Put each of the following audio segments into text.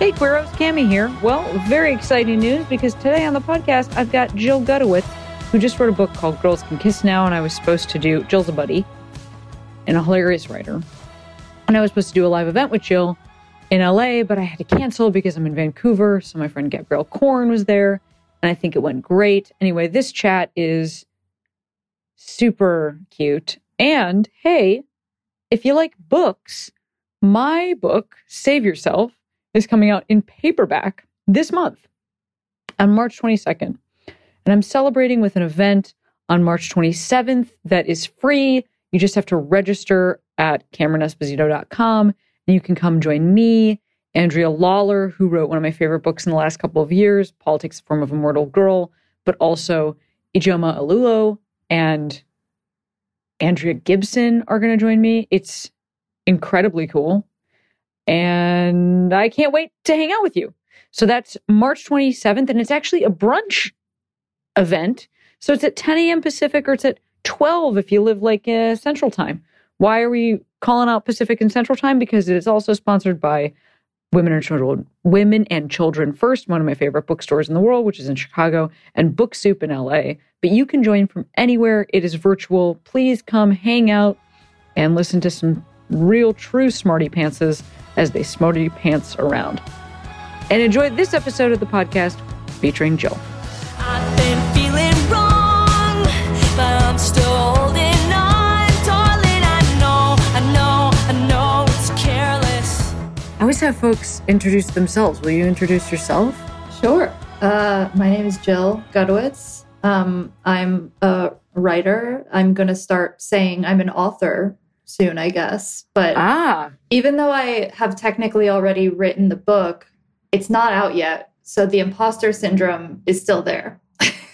Hey, Queeros, Cami here. Well, very exciting news because today on the podcast I've got Jill Gutowitz, who just wrote a book called Girls Can Kiss Now, and I was supposed to do Jill's a buddy and a hilarious writer. And I was supposed to do a live event with Jill in LA, but I had to cancel because I'm in Vancouver. So my friend Gabrielle Korn was there, and I think it went great. Anyway, this chat is super cute. And hey, if you like books, my book, Save Yourself, is coming out in paperback this month on March 22nd. And I'm celebrating with an event on March 27th that is free. You just have to register at CameronEsposito.com and you can come join me, Andrea Lawlor, who wrote one of my favorite books in the last couple of years, Paul Takes the Form of a Mortal Girl, but also Ijeoma Oluo and Andrea Gibson are going to join me. It's incredibly cool. And I can't wait to hang out with you. So that's March 27th, and it's actually a brunch event. So it's at 10 a.m. Pacific or it's at 12 if you live like uh, Central Time. Why are we calling out Pacific and Central Time? Because it is also sponsored by Women and Children, Women and Children First, one of my favorite bookstores in the world, which is in Chicago, and Book Soup in LA. But you can join from anywhere. It is virtual. Please come hang out and listen to some real, true smarty pantses as they smarty pants around. And enjoy this episode of the podcast featuring Jill. I've been feeling wrong, but I'm still holding on, darling. I know, I know, I know it's careless. I always have folks introduce themselves. Will you introduce yourself? Sure. Uh, my name is Jill Gutowitz. Um, I'm a writer. I'm going to start saying I'm an author soon, I guess. But Ah, even though I have technically already written the book, it's not out yet. So the imposter syndrome is still there.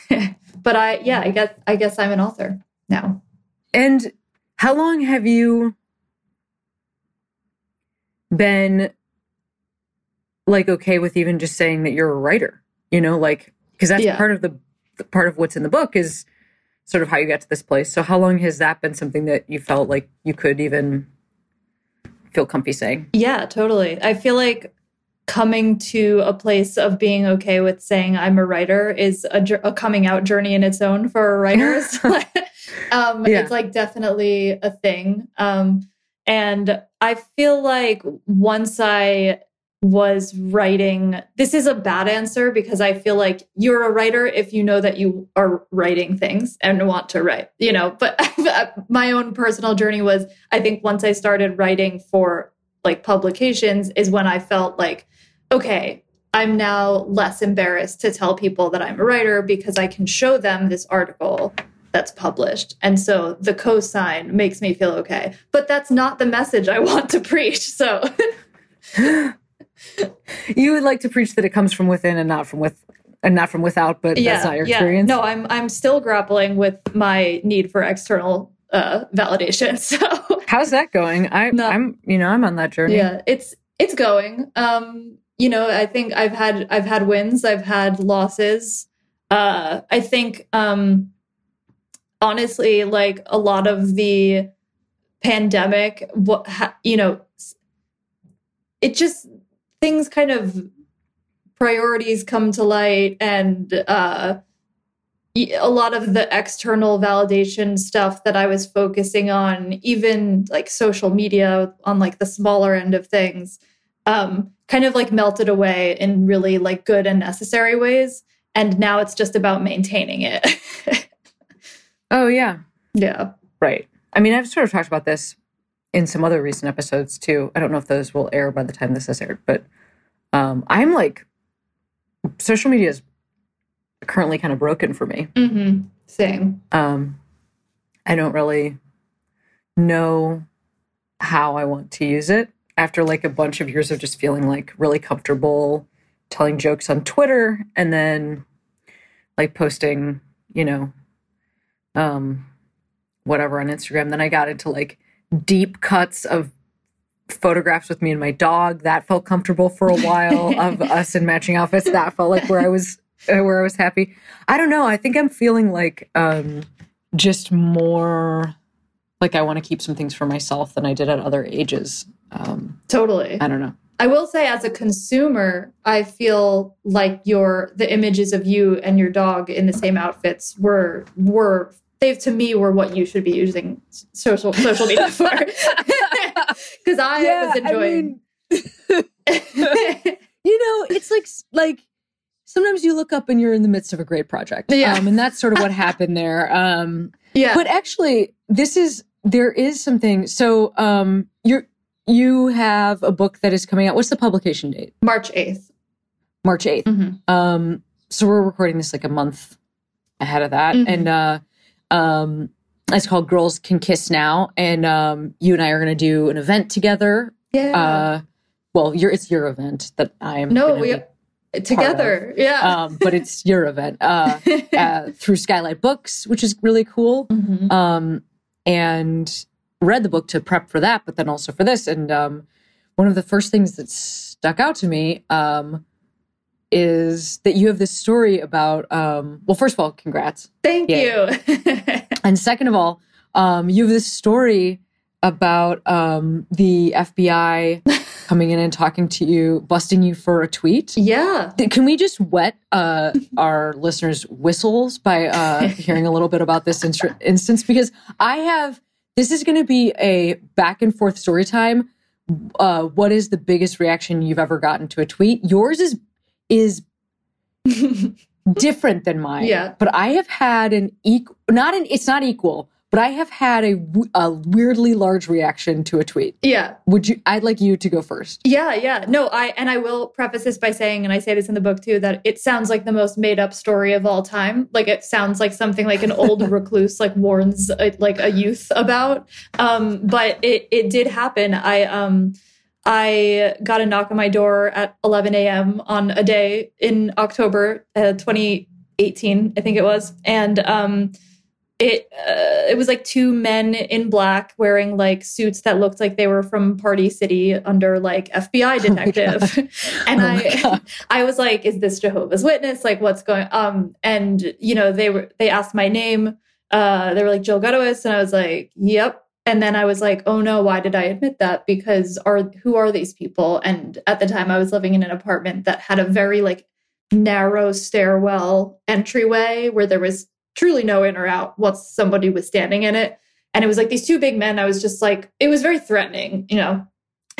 but I, yeah, I guess I guess I'm an author now. and how long have you been like okay with even just saying that you're a writer? You know, like because that's Yeah. part of the the part of what's in the book is sort of how you got to this place. So how long has that been something that you felt like you could even feel comfy saying? Yeah, totally. I feel like coming to a place of being okay with saying I'm a writer is a, a coming out journey in its own for writers. um, Yeah. It's like definitely a thing. Um, and I feel like once I was writing, this is a bad answer because I feel like you're a writer if you know that you are writing things and want to write, you know. But my own personal journey was I think once I started writing for like publications is when I felt like, okay, I'm now less embarrassed to tell people that I'm a writer because I can show them this article that's published. And so the cosign makes me feel okay. But that's not the message I want to preach. So You would like to preach that it comes from within and not from with and not from without, but that's not your experience. No, I'm I'm still grappling with my need for external uh validation. So How's that going? I, No. I'm, you know, I'm on that journey. yeah it's it's going um you know i think i've had i've had wins i've had losses uh i think um honestly like a lot of the pandemic what ha, you know it just things kind of priorities come to light and uh a lot of the external validation stuff that I was focusing on, even like social media on like the smaller end of things, um, kind of like melted away in really like good and necessary ways. And now it's just about maintaining it. Oh yeah. yeah. Right. I mean, I've sort of talked about this in some other recent episodes too. I don't know if those will air by the time this is aired, but um, I'm like, social media is currently kind of broken for me. hmm Same. Um, I don't really know how I want to use it after like a bunch of years of just feeling like really comfortable telling jokes on Twitter and then like posting, you know, um, whatever on Instagram. Then I got into like deep cuts of photographs with me and my dog. That felt comfortable for a while of us in matching outfits. That felt like where I was uh, where I was happy. I don't know. I think I'm feeling like um just more like I want to keep some things for myself than I did at other ages. Um Totally. I don't know. I will say, as a consumer, I feel like your the images of you and your dog in the same outfits were were they to me were what you should be using social social media for. Because I was enjoying. you know, it's like like sometimes you look up and you're in the midst of a great project. Yeah. Um, and that's sort of what happened there. Um, yeah, but actually, this is there is something. So um, you're you have a book that is coming out. What's the publication date? March 8th March 8th. Mhm. Um, so we're recording this like a month ahead of that. Mhm. And uh, um, it's called Girls Can Kiss Now. And um, you and I are going to do an event together. Yeah. Uh, well, your it's your event that I'm no, we be- together. Yeah. um, but it's your event uh, uh, through Skylight Books, which is really cool. Mhm. Um, and read the book to prep for that, but then also for this. And um, one of the first things that stuck out to me um, is that you have this story about. Um, well, first of all, congrats, Thank Yeah. you. and second of all, um, you have this story about um, the FBI coming in and talking to you, busting you for a tweet. yeah. Can we just wet uh, our listeners' whistles by uh, hearing a little bit about this instr- instance? Because I have, this is going to be a back and forth story time. Uh, what is the biggest reaction you've ever gotten to a tweet? Yours is is different than mine. Yeah. but I have had an equal, not an, it's not equal, but I have had a, a weirdly large reaction to a tweet. yeah. Would you? I'd like you to go first. Yeah, yeah. No, I and I will preface this by saying, and I say this in the book too, that it sounds like the most made up story of all time. Like it sounds like something like an old recluse like warns a, like a youth about. Um, but it it did happen. I um I got a knock on my door at 11 a.m. on a day in October uh, 2018, I think it was, and um it uh, it was like two men in black wearing like suits that looked like they were from Party City under like FBI detective, and Oh I I was like, "Is this Jehovah's Witness? Like, what's going?" Um, and you know they were they asked my name. Uh, they were like Jill Gutowitz, and I was like, "Yep." And then I was like, "Oh no, why did I admit that? Because are who are these people?" And at the time, I was living in an apartment that had a very like narrow stairwell entryway where there was truly no in or out once somebody was standing in it. And it was like these two big men. I was just like, it was very threatening, you know.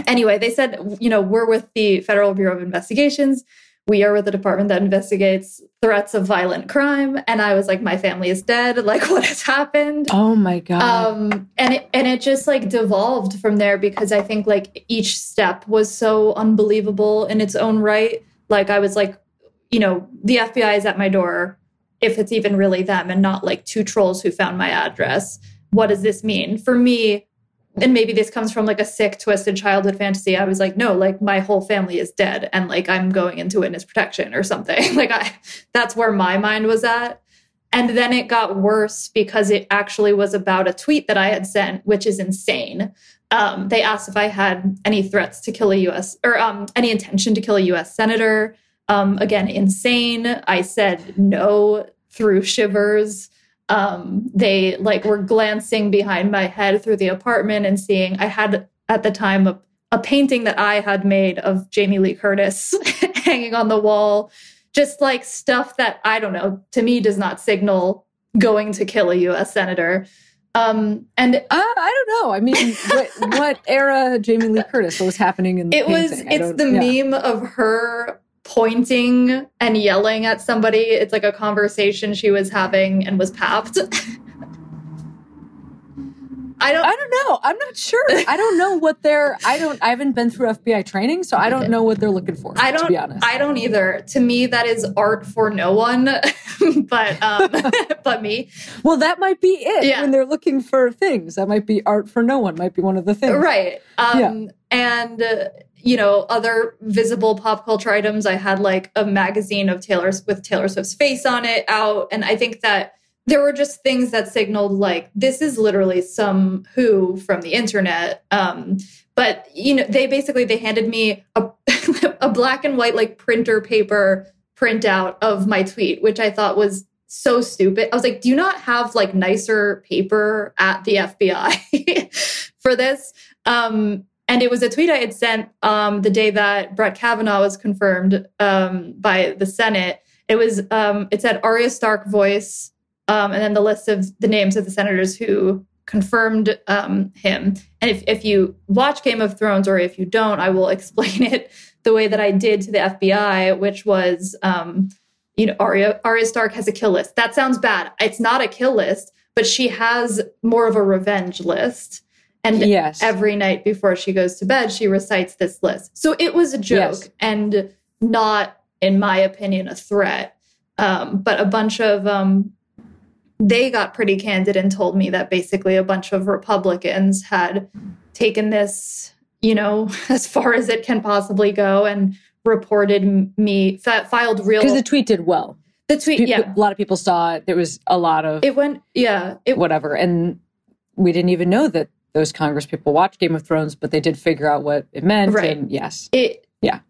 Anyway, they said, you know, we're with the Federal Bureau of Investigations. We are with the department that investigates threats of violent crime. And I was like, my family is dead. Like, what has happened? Oh my god! um and it and it just like devolved from there because i think like each step was so unbelievable in its own right like i was like you know the fbi is at my door if it's even really them and not like two trolls who found my address what does this mean for me and maybe this comes from like a sick twisted childhood fantasy i was like no like my whole family is dead and like i'm going into witness protection or something like i that's where my mind was at and then it got worse because it actually was about a tweet that I had sent, which is insane. Um, they asked if I had any threats to kill a US or um, any intention to kill a US senator. Um, again, insane. I said no through shivers. Um, they like were glancing behind my head through the apartment and seeing I had at the time a, a painting that I had made of Jamie Lee Curtis hanging on the wall just like stuff that I don't know to me does not signal going to kill a U.S. senator. Um, and Uh, I don't know. I mean, what, what era Jamie Lee Curtis? What was happening in the it was painting? I it's the yeah. meme of her pointing and yelling at somebody. It's like a conversation she was having and was papped. I don't. I don't know. I'm not sure. I don't know what they're. I don't. I haven't been through FBI training, so I don't know what they're looking for. I don't. be honest, I don't either. To me, that is art for no one, but um, but me. well, that might be it. Yeah. When they're looking for things, that might be art for no one. Might be one of the things. Right. Um, And, uh, you know, other visible pop culture items. I had like a magazine of Taylor's with Taylor Swift's face on it out. And I think that there were just things that signaled like this is literally some who from the internet. Um, but you know, they basically they handed me a, a black and white like printer paper printout of my tweet, which I thought was so stupid. I was like, do you not have like nicer paper at the FBI for this? Um, and it was a tweet I had sent um, the day that Brett Kavanaugh was confirmed um, by the Senate. It was um, it said Arya Stark voice, um, and then the list of the names of the senators who confirmed um, him. And if, if you watch Game of Thrones, or if you don't, I will explain it the way that I did to the FBI, which was, um, you know, Arya Arya Stark has a kill list. That sounds bad. It's not a kill list, but she has more of a revenge list. And Yes. every night before she goes to bed, she recites this list. So it was a joke Yes. and not, in my opinion, a threat. Um, but a bunch of um, they got pretty candid and told me that basically a bunch of Republicans had taken this, you know, as far as it can possibly go and reported me, filed real. Because the tweet did well. the tweet, yeah, A lot of people saw it. There was a lot of it went, yeah, it whatever. And we didn't even know that those Congress people watched Game of Thrones, but they did figure out what it meant. Right. And yes. it Yeah.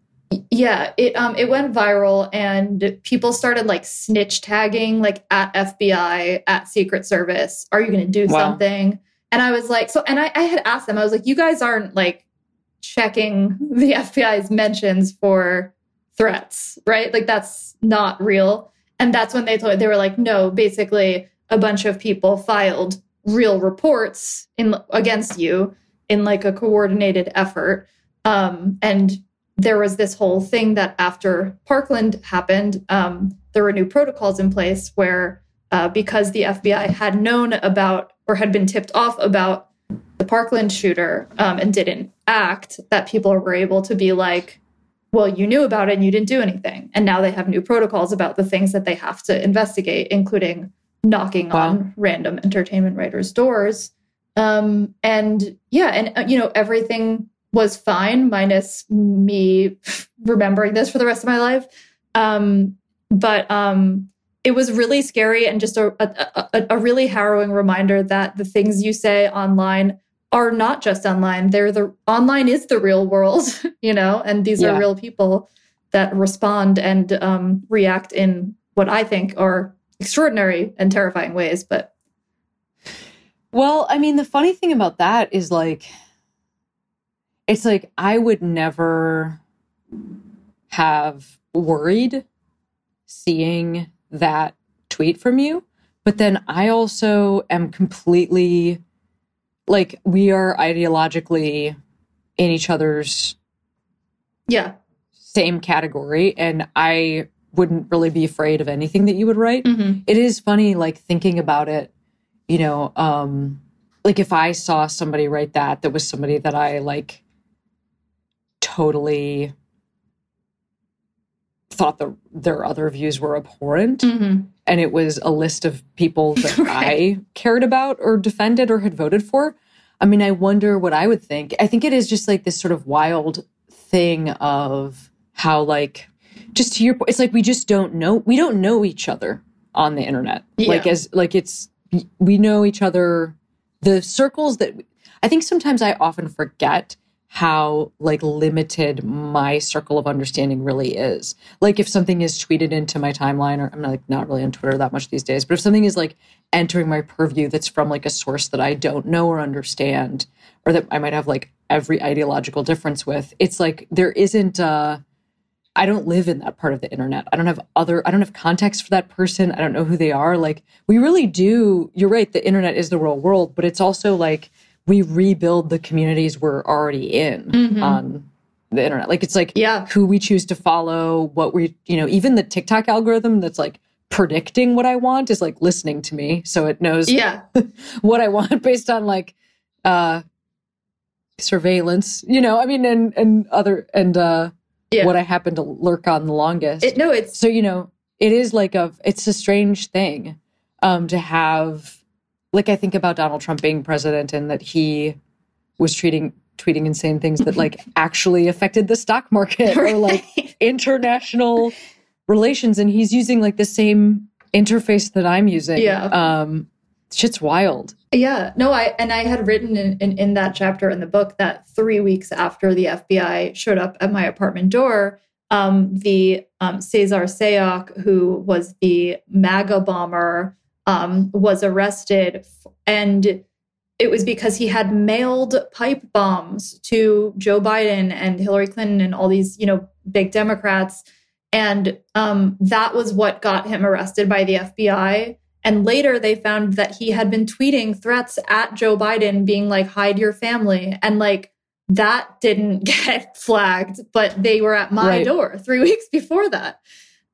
yeah it um it went viral and people started like snitch tagging like at fbi at secret service are you gonna do Wow. something and i was like so and I, I had asked them i was like you guys aren't like checking the fbi's mentions for threats right like that's not real and that's when they told they were like no basically a bunch of people filed real reports in against you in like a coordinated effort um and there was this whole thing that after Parkland happened, um, there were new protocols in place where, uh, because the FBI had known about or had been tipped off about the Parkland shooter um, and didn't act, that people were able to be like, well, you knew about it and you didn't do anything. And now they have new protocols about the things that they have to investigate, including knocking Wow. on random entertainment writers' doors. Um, and yeah, and uh, you know, everything was fine, minus me remembering this for the rest of my life. Um, but um, it was really scary and just a, a, a, a really harrowing reminder that the things you say online are not just online. They're the online is the real world, you know, and these Yeah. are real people that respond and um, react in what I think are extraordinary and terrifying ways. But Well, I mean, the funny thing about that is like, it's like I would never have worried seeing that tweet from you. But then I also am completely like, we are ideologically in each other's yeah, same category. And I wouldn't really be afraid of anything that you would write Mhm. it is funny like thinking about it you know um like if i saw somebody write that that was somebody that i like totally thought the, their other views were abhorrent Mhm. and it was a list of people that Right. i cared about or defended or had voted for i mean i wonder what i would think i think it is just like this sort of wild thing of how like just to your point it's like we just don't know we don't know each other on the internet. Like as like it's we know each other. The circles that i think sometimes i often forget how like limited my circle of understanding really is. Like if something is tweeted into my timeline or i'm not like not really on twitter that much these days but if something is like entering my purview that's from like a source that i don't know or understand or that i might have like every ideological difference with it's like there isn't uh I don't live in that part of the internet. I don't have other, I don't have context for that person. I don't know who they are. Like, we really do. You're right. The internet is the real world, but it's also like we rebuild the communities we're already in Mhm. on the internet. Like, it's like Yeah. who we choose to follow, what we, you know, even the TikTok algorithm that's like predicting what I want is like listening to me. So it knows Yeah. what I want based on like, uh, surveillance, you know, I mean, and, and other, and, uh, Yeah. what I happen to lurk on the longest. It, no, it's so you know, it is like a it's a strange thing um to have like I think about Donald Trump being president and that he was treating tweeting insane things that like actually affected the stock market or like international relations and he's using like the same interface that I'm using. Yeah. Um shit's wild. Yeah, no, I and I had written in, in in that chapter in the book that three weeks after the FBI showed up at my apartment door, um, the um, Cesar Sayoc, who was the MAGA bomber, um, was arrested, and it was because he had mailed pipe bombs to Joe Biden and Hillary Clinton and all these, you know, big Democrats, and um, that was what got him arrested by the FBI. And later they found that he had been tweeting threats at Joe Biden, being like, hide your family. And like that didn't get flagged, but they were at my Right. door three weeks before that.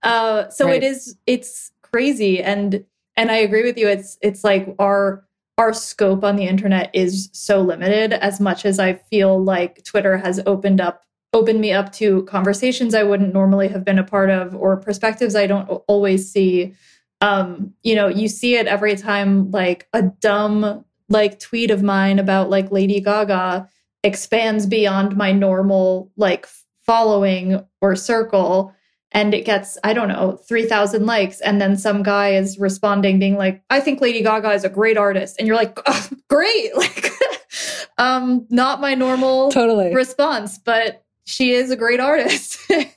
Uh, so Right. it is, it's crazy. And, and I agree with you. It's, it's like our, our scope on the internet is so limited as much as I feel like Twitter has opened up opened me up to conversations I wouldn't normally have been a part of or perspectives I don't always see um you know you see it every time like a dumb like tweet of mine about like lady gaga expands beyond my normal like following or circle and it gets i don't know 3000 likes and then some guy is responding being like i think lady gaga is a great artist and you're like "Oh, great like um not my normal Totally. response but she is a great artist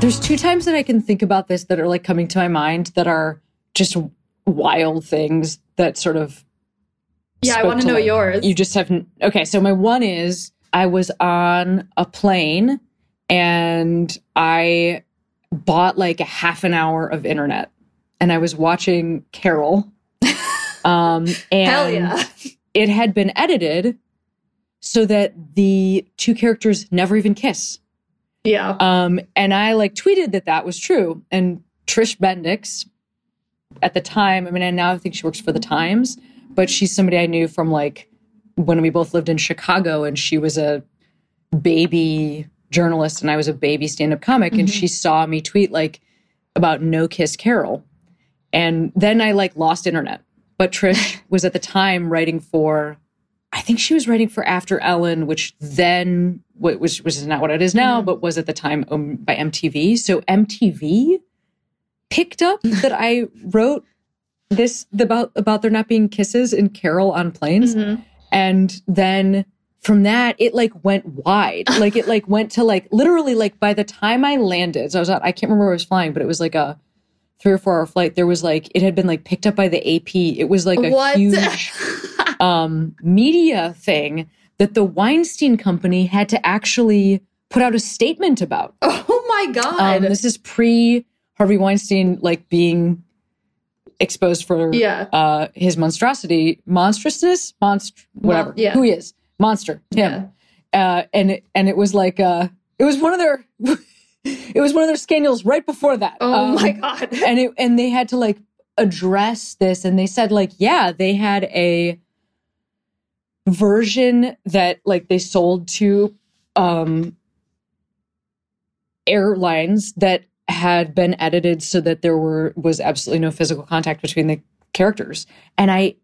There's two times that I can think about this that are like coming to my mind that are just wild things that sort of yeah i want to know like- yours You just haven't. Okay, so my one is I was on a plane and I bought like a half an hour of internet and I was watching Carol. Um, and hell yeah it had been edited so that the two characters never even kiss. Yeah Um, and I like tweeted that that was true. And Trish Bendix, at the time, I mean, and now I think she works for the Times, but she's somebody I knew from like when we both lived in Chicago, and she was a baby journalist, and I was a baby stand-up comic, and she saw me tweet like about No Kiss Carol, and then I like lost internet. But Trish was at the time writing for I think she was writing for After Ellen, which then which which is not what it is now, but was at the time by MTV. So MTV picked up that I wrote this about about there not being kisses in Carol on planes, Mhm. and then from that it like went wide, like it like went to like literally like by the time I landed, so I was on, I can't remember where I was flying, but it was like a three or four hour flight. There was like it had been like picked up by the AP. It was like a what huge um, media thing that the Weinstein Company had to actually put out a statement about. oh my god Um, this is pre Harvey Weinstein like being exposed for yeah uh, his monstrosity, monstrousness, monst, whatever, yeah. who he is, monster, him. Uh, and it, and it was like uh, it was one of their it was one of their scandals right before that. oh Um, my god and it and they had to like address this and they said like yeah they had a version that like they sold to um airlines that had been edited so that there were was absolutely no physical contact between the characters. And i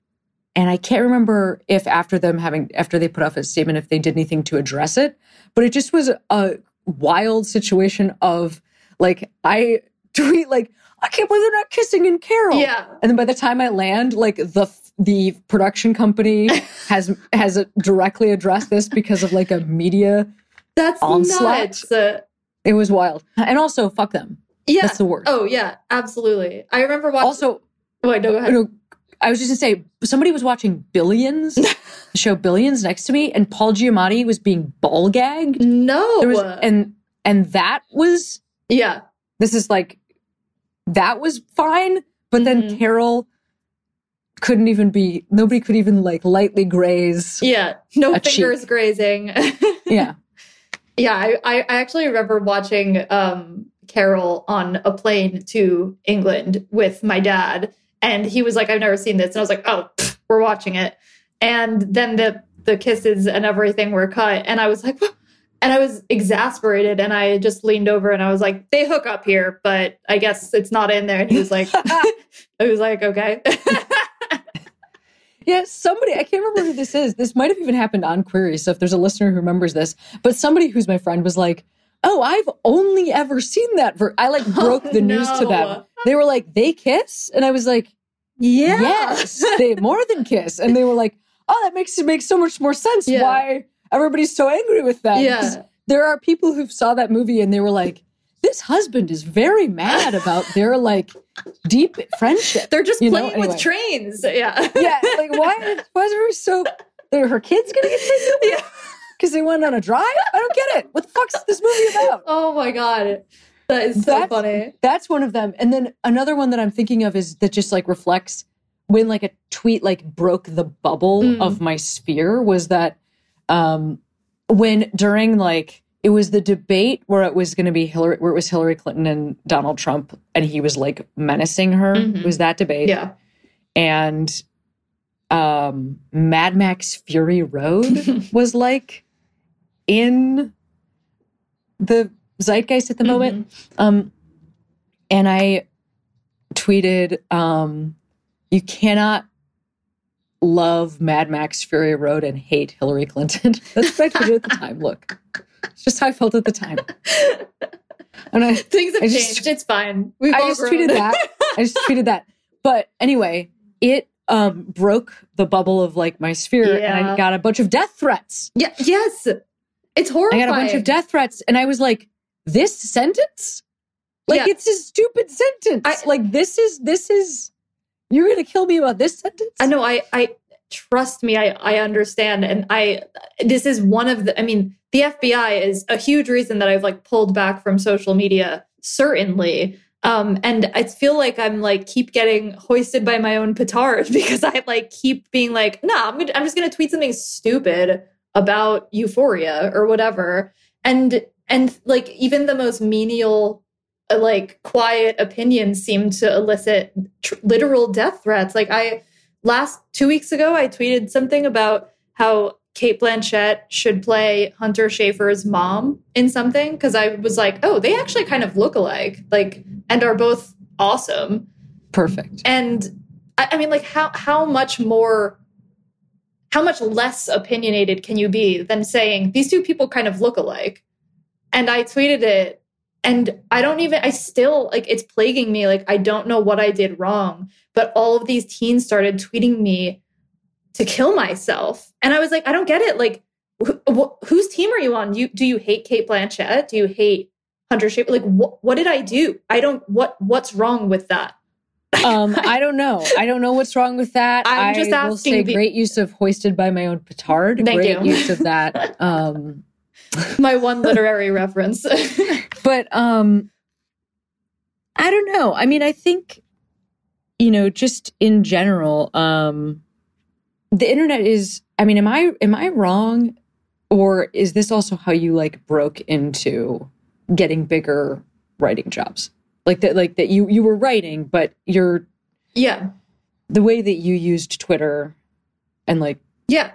and i can't remember if after them having after they put off a statement if they did anything to address it but it just was a wild situation of like i tweet like i can't believe they're not kissing in carol. Yeah. And then by the time I land, like the the production company has has directly addressed this because of like a media. That's Onslaught? Uh, It was wild, and also fuck them. yeah. That's the worst. Oh yeah, absolutely. I remember watching. also, wait, no, go ahead. no, I was just gonna say somebody was watching Billions, the show Billions, next to me, and Paul Giamatti was being ball gagged. No. There was, and and that was yeah. this is like that was fine, but then Mhm. Carol couldn't even be. Nobody could even like lightly graze. Yeah. No A cheek. fingers grazing. Yeah. Yeah, I, I actually remember watching um, Carol on a plane to England with my dad, and he was like, "I've never seen this," and I was like, "Oh, pfft, we're watching it." And then the the kisses and everything were cut, and I was like, "What?" and I was exasperated, and I just leaned over and I was like, "They hook up here, but I guess it's not in there." And he was like, "I was like, okay." Yeah, somebody, I can't remember who this is. This might have even happened on Queery. So if there's a listener who remembers this, but somebody who's my friend was like, Oh, I've only ever seen that. Ver-. I like broke the news to them. They were like, They kiss? And I was like, yeah. Yes, they more than kiss. And they were like, Oh, that makes it make so much more sense Yeah. why everybody's so angry with that. 'Cause Yeah. There are people who saw that movie and they were like, This husband is very mad about their like deep friendship. They're just know, playing anyway. with trains. Yeah. yeah, like why? Why is everybody so? Are her kids gonna get taken away Yeah. because they went on a drive? I don't get it. What the fuck's this movie about? Oh my god. That is so That's- funny. That's one of them. And then another one that I'm thinking of is that just like reflects when like a tweet like broke the bubble Mm. of my sphere was that um when during like it was the debate where it was going to be Hillary where it was Hillary Clinton and Donald Trump and he was like menacing her. Mhm. It was that debate. Yeah. and um Mad Max Fury Road was like in the zeitgeist at the moment. Um and I tweeted um you cannot love Mad Max Fury Road and hate Hillary Clinton. That's what I tweeted at the time. Look. It's just how I felt at the time. And I Things have I just- changed. It's fine. We've I just grown. tweeted that. I just tweeted that. But anyway, it um broke the bubble of like my sphere and I got a bunch of death threats. Yeah. Yes. It's horrible. I got a bunch of death threats and I was like, this sentence? Like Yeah. it's a stupid sentence. I- like this is this is you're gonna kill me about this sentence? I know. I. I trust me. I. I understand, and I. This is one of the. I mean, the FBI is a huge reason that I've like pulled back from social media. Certainly. Um, and I feel like I'm like keep getting hoisted by my own petard because I like keep being like, nah, I'm gonna, I'm just gonna tweet something stupid about euphoria or whatever. And and like even the most menial Uh, like quiet opinions seem to elicit tr- literal death threats. Like I last two weeks ago, I tweeted something about how Cate Blanchett should play Hunter Schafer's mom in something because I was like, oh, they actually kind of look alike, like, and are both awesome. Perfect. And I, I mean, like, how how much more, how much less opinionated can you be than saying these two people kind of look alike? And I tweeted it, and I don't even, I still like it's plaguing me. Like, I don't know what I did wrong, but all of these teens started tweeting me to kill myself, and I was like, I don't get it. Like, wh- wh- whose team are you on? You do you hate Cate Blanchett? Do you hate Hunter Schafer? Like, what what did I do? I don't. What what's wrong with that? Um, I don't know. I don't know what's wrong with that. I'm just I will asking say the- great use of hoisted by my own petard. Thank great you. use of that. Um, my one literary reference. but um i don't know. I mean i think you know just in general um the internet is i mean am i am i wrong? Or is this also how you like broke into getting bigger writing jobs? Like that like that you you were writing but you're yeah, the way that you used twitter and like yeah,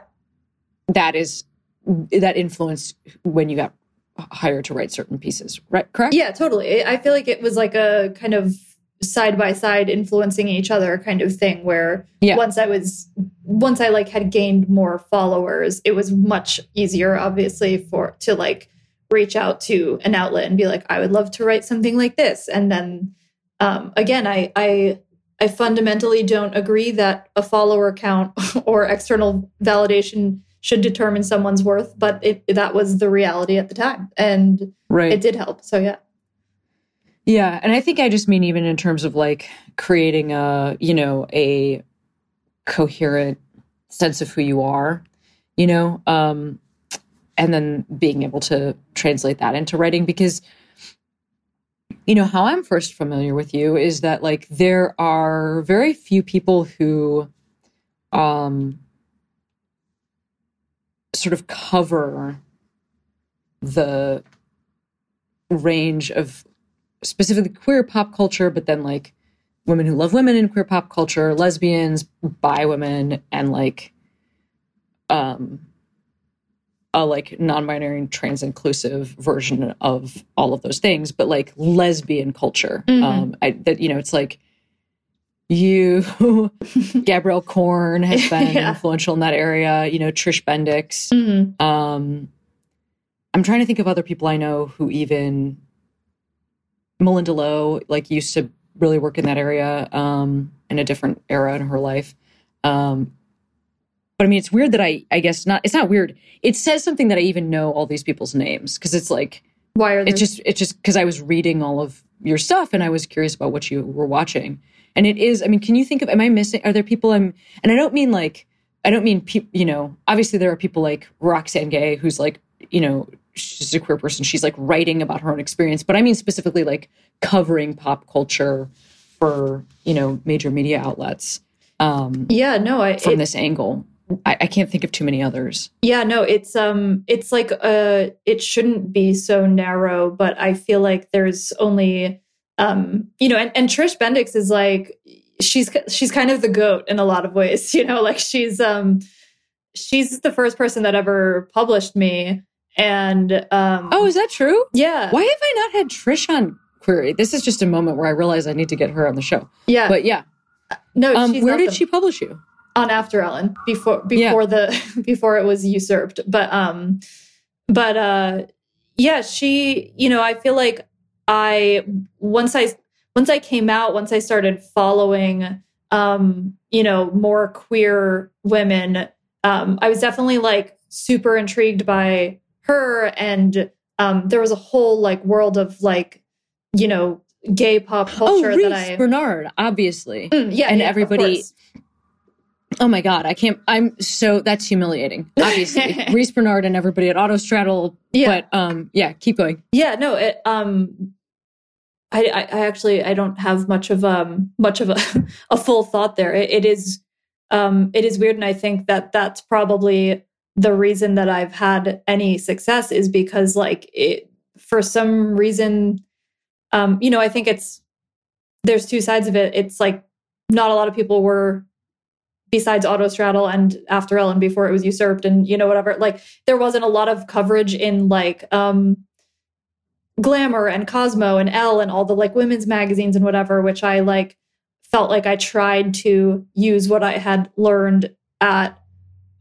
that is that influenced when you got hired to write certain pieces right correct yeah, totally. I feel like it was like a kind of side by side influencing each other kind of thing where Yeah. once I was once I like had gained more followers, it was much easier obviously for to like reach out to an outlet and be like I would love to write something like this and then um again I I I fundamentally don't agree that a follower count or external validation should determine someone's worth, but it that was the reality at the time, and Right. it did help. So yeah, Yeah, and I think I just mean even in terms of like creating a, you know, a coherent sense of who you are, you know, um and then being able to translate that into writing because you know how I'm first familiar with you is that like there are very few people who um sort of cover the range of specifically queer pop culture, but then like women who love women in queer pop culture, lesbians, bi women, and like um a like non-binary and trans inclusive version of all of those things, but like lesbian culture. Mhm. Um I that you know, it's like you Gabrielle Korn has been Yeah. influential in that area, you know, Trish Bendix. Mhm. Um, I'm trying to think of other people I know who even Malinda Lo like used to really work in that area um, in a different era in her life. Um, but I mean, it's weird that I I guess not. It's not weird. It says something that I even know all these people's names because it's like why are it's just it's just because I was reading all of your stuff and I was curious about what you were watching. And it is, I mean, can you think of am I missing are there people I'm and I don't mean like I don't mean peop you know, obviously there are people like Roxane Gay who's like, you know, she's a queer person, she's like writing about her own experience, but I mean specifically like covering pop culture for, you know, major media outlets um yeah no I from it- this angle. I, I can't think of too many others. Yeah, no, it's um it's like uh it shouldn't be so narrow, but I feel like there's only um you know and, and Trish Bendix is like she's she's kind of the goat in a lot of ways, you know, like she's um she's the first person that ever published me and um Oh, is that true? yeah. Why have I not had Trish on Queery? This is just a moment where I realize I need to get her on the show. Yeah. But yeah, no, um, where did awesome. she publish you? on after ellen before Yeah. before the before it was usurped but um but uh yeah she you know i feel like i once i once i came out once i started following um you know more queer women um i was definitely like super intrigued by her and um there was a whole like world of like you know gay pop culture oh, Riese that i Bernard, obviously. Mm, yeah and yeah, everybody-. Oh my God, I can't. I'm so that's humiliating. Obviously, Riese Bernard and everybody at Autostraddle. Yeah. But um, yeah, keep going. Yeah, no, it um I, I I actually I don't have much of um much of a, a full thought there. It, it is um it is weird and I think that that's probably the reason that I've had any success is because like it for some reason um you know I think it's there's two sides of it. It's like not a lot of people were besides Autostraddle and After Ellen before it was usurped and you know whatever like there wasn't a lot of coverage in like um glamour and cosmo and elle and all the like women's magazines and whatever which i like felt like i tried to use what i had learned at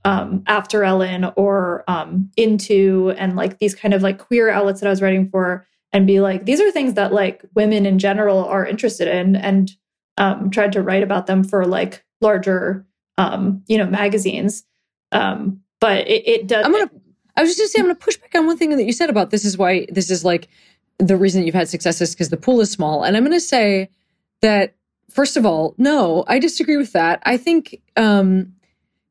um after ellen or um into and like these kind of like queer outlets that i was writing for and be like these are things that like women in general are interested in and um tried to write about them for like larger um you know magazines um but it, it does I'm gonna. I was just gonna say I'm gonna push back on one thing that you said about this is why this is like the reason you've had success is because the pool is small, and I'm gonna say that first of all, no, I disagree with that. I think um,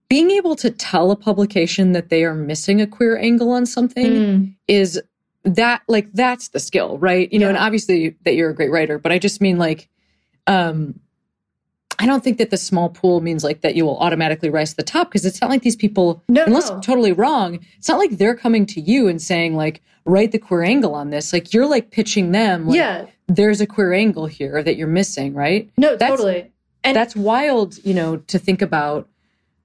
being able to tell a publication that they are missing a queer angle on something Mm. is that like that's the skill right you know and obviously that you're a great writer but i just mean like um i don't think that the small pool means like that you will automatically rise to the top because it's not like these people No, unless no. i'm totally wrong it's not like they're coming to you and saying like write the queer angle on this. Like you're like pitching them like yeah. There's a queer angle here that you're missing right? No That's- totally. And that's wild you know to think about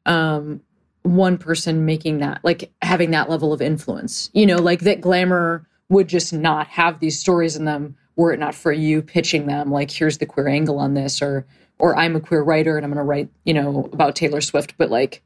um one person making that like having that level of influence you know like that glamour would just not have these stories in them were it not for you pitching them like here's the queer angle on this or or i'm a queer writer and i'm going to write you know about taylor swift but like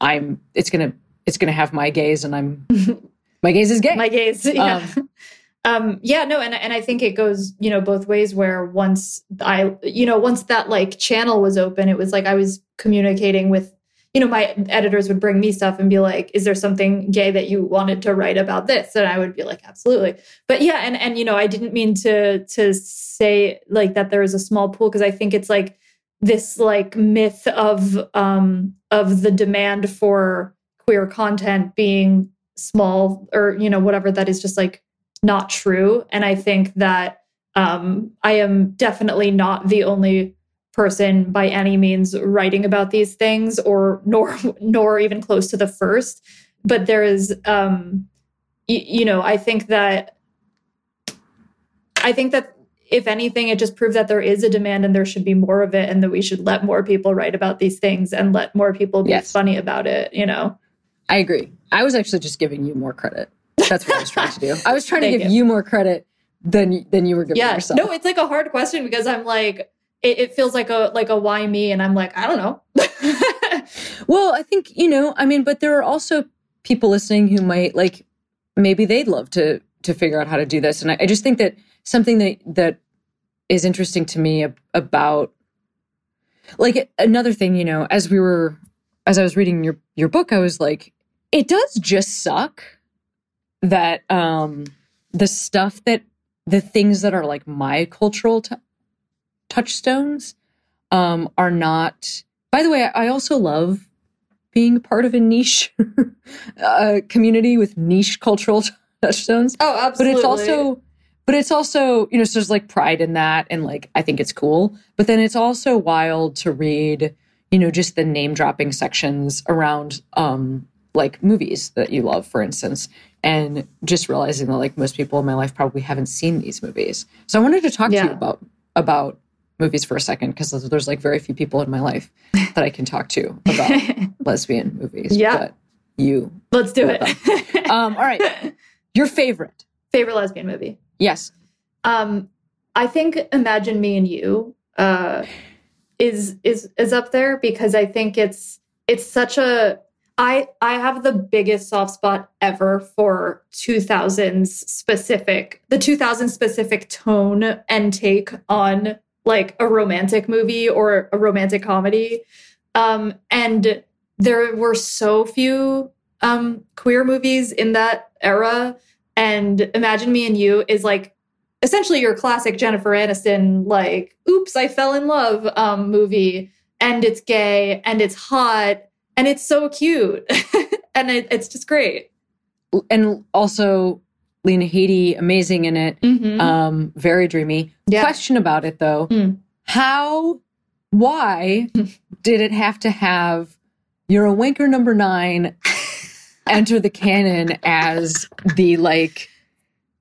i'm it's going to it's going to have my gaze and i'm my gaze is gay. My gaze yeah. Um, um yeah no and and i think it goes you know both ways where once i you know once that like channel was open it was like i was communicating with you know my editors would bring me stuff and be like is there something gay that you wanted to write about this? And i would be like absolutely. But yeah and and you know i didn't mean to to say like that there is a small pool because i think it's like this like myth of um of the demand for queer content being small or you know whatever that is just like not true. And i think that um i am definitely not the only person by any means writing about these things or nor nor even close to the first but there is um y- you know i think that i think that if anything it just proves that there is a demand and there should be more of it and that we should let more people write about these things and let more people be Yes. funny about it you know I agree. I was actually just giving you more credit. That's what I was trying to do. I was trying to give you. you. more credit than than you were giving yeah yourself. no it's like a hard question because i'm like it, it feels like a like a why me and i'm like i don't know Well, I think, you know, I mean, but there are also people listening who might like maybe they'd love to to figure out how to do this. And I, I just think that something that that is interesting to me about like another thing, you know, as we were as I was reading your your book, I was like, it does just suck that um the stuff that the things that are like my cultural t- touchstones um are not by the way, I also love being part of a niche uh, community with niche cultural touchstones. oh But absolutely it's also, but it's also, you know, so there's like pride in that, and like I think it's cool. But then it's also wild to read, you know, just the name dropping sections around, um, like movies that you love, for instance, and just realizing that like most people in my life probably haven't seen these movies. So I wanted to talk to you about about movies for a second because there's like very few people in my life that I can talk to about lesbian movies. Yeah. But you. let's do it Um, all right. Your favorite. favorite lesbian movie Yes. um i think imagine me and you uh is is is up there because i think it's it's such a i i have the biggest soft spot ever for 2000s specific the 2000 specific tone and take on like a romantic movie or a romantic comedy um and there were so few um queer movies in that era and imagine me and you is like essentially your classic Jennifer Aniston, like, oops, I fell in love um, movie. And it's gay and it's hot and it's so cute. and it, it's just great. And also Lena Headey, amazing in it. Mhm. Um, very dreamy. Yeah. Question about it though. Hmm. How, why did it have to have you're a wanker number nine enter the canon as the like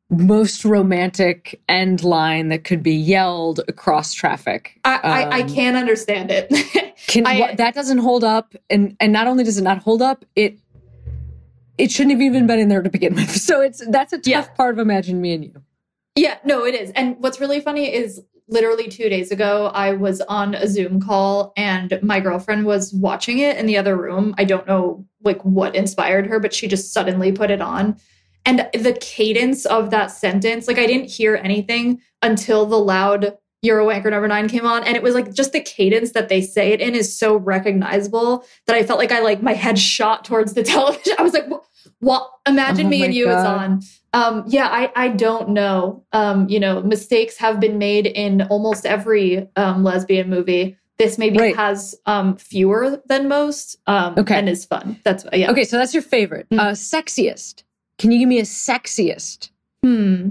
most romantic end line that could be yelled across traffic? I, I, I Um, can't understand it. Can I- what, that doesn't hold up, and and not only does it not hold up, it it shouldn't have even been in there to begin with. So it's that's a tough Yeah. part of Imagine Me and You. Yeah, no, it is. And what's really funny is literally two days ago, I was on a Zoom call and my girlfriend was watching it in the other room. I don't know like what inspired her, but she just suddenly put it on. And the cadence of that sentence, like I didn't hear anything until the loud You're a wanker number nine came on. And it was like just the cadence that they say it in is so recognizable that I felt like I like my head shot towards the television. I was like, what? what? Imagine Oh me and you, it's on. Um, yeah, I, I don't know. Um, you know, mistakes have been made in almost every um, lesbian movie. This maybe Right. has um, fewer than most um, Okay. and is fun. That's yeah. Okay, so that's your favorite. Mm. Uh, sexiest. Can you give me a sexiest? Hmm.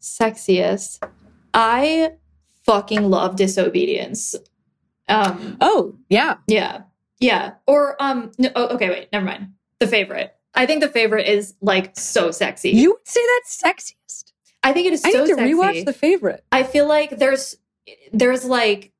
Sexiest. I fucking love disobedience. Um, Oh, yeah. yeah. Yeah. Or um no, oh, okay, wait, never mind. The favorite. I think the favorite is like so sexy. You would say that's sexiest? I think it is I so need to sexy. rewatch the favorite. I feel like there's there's like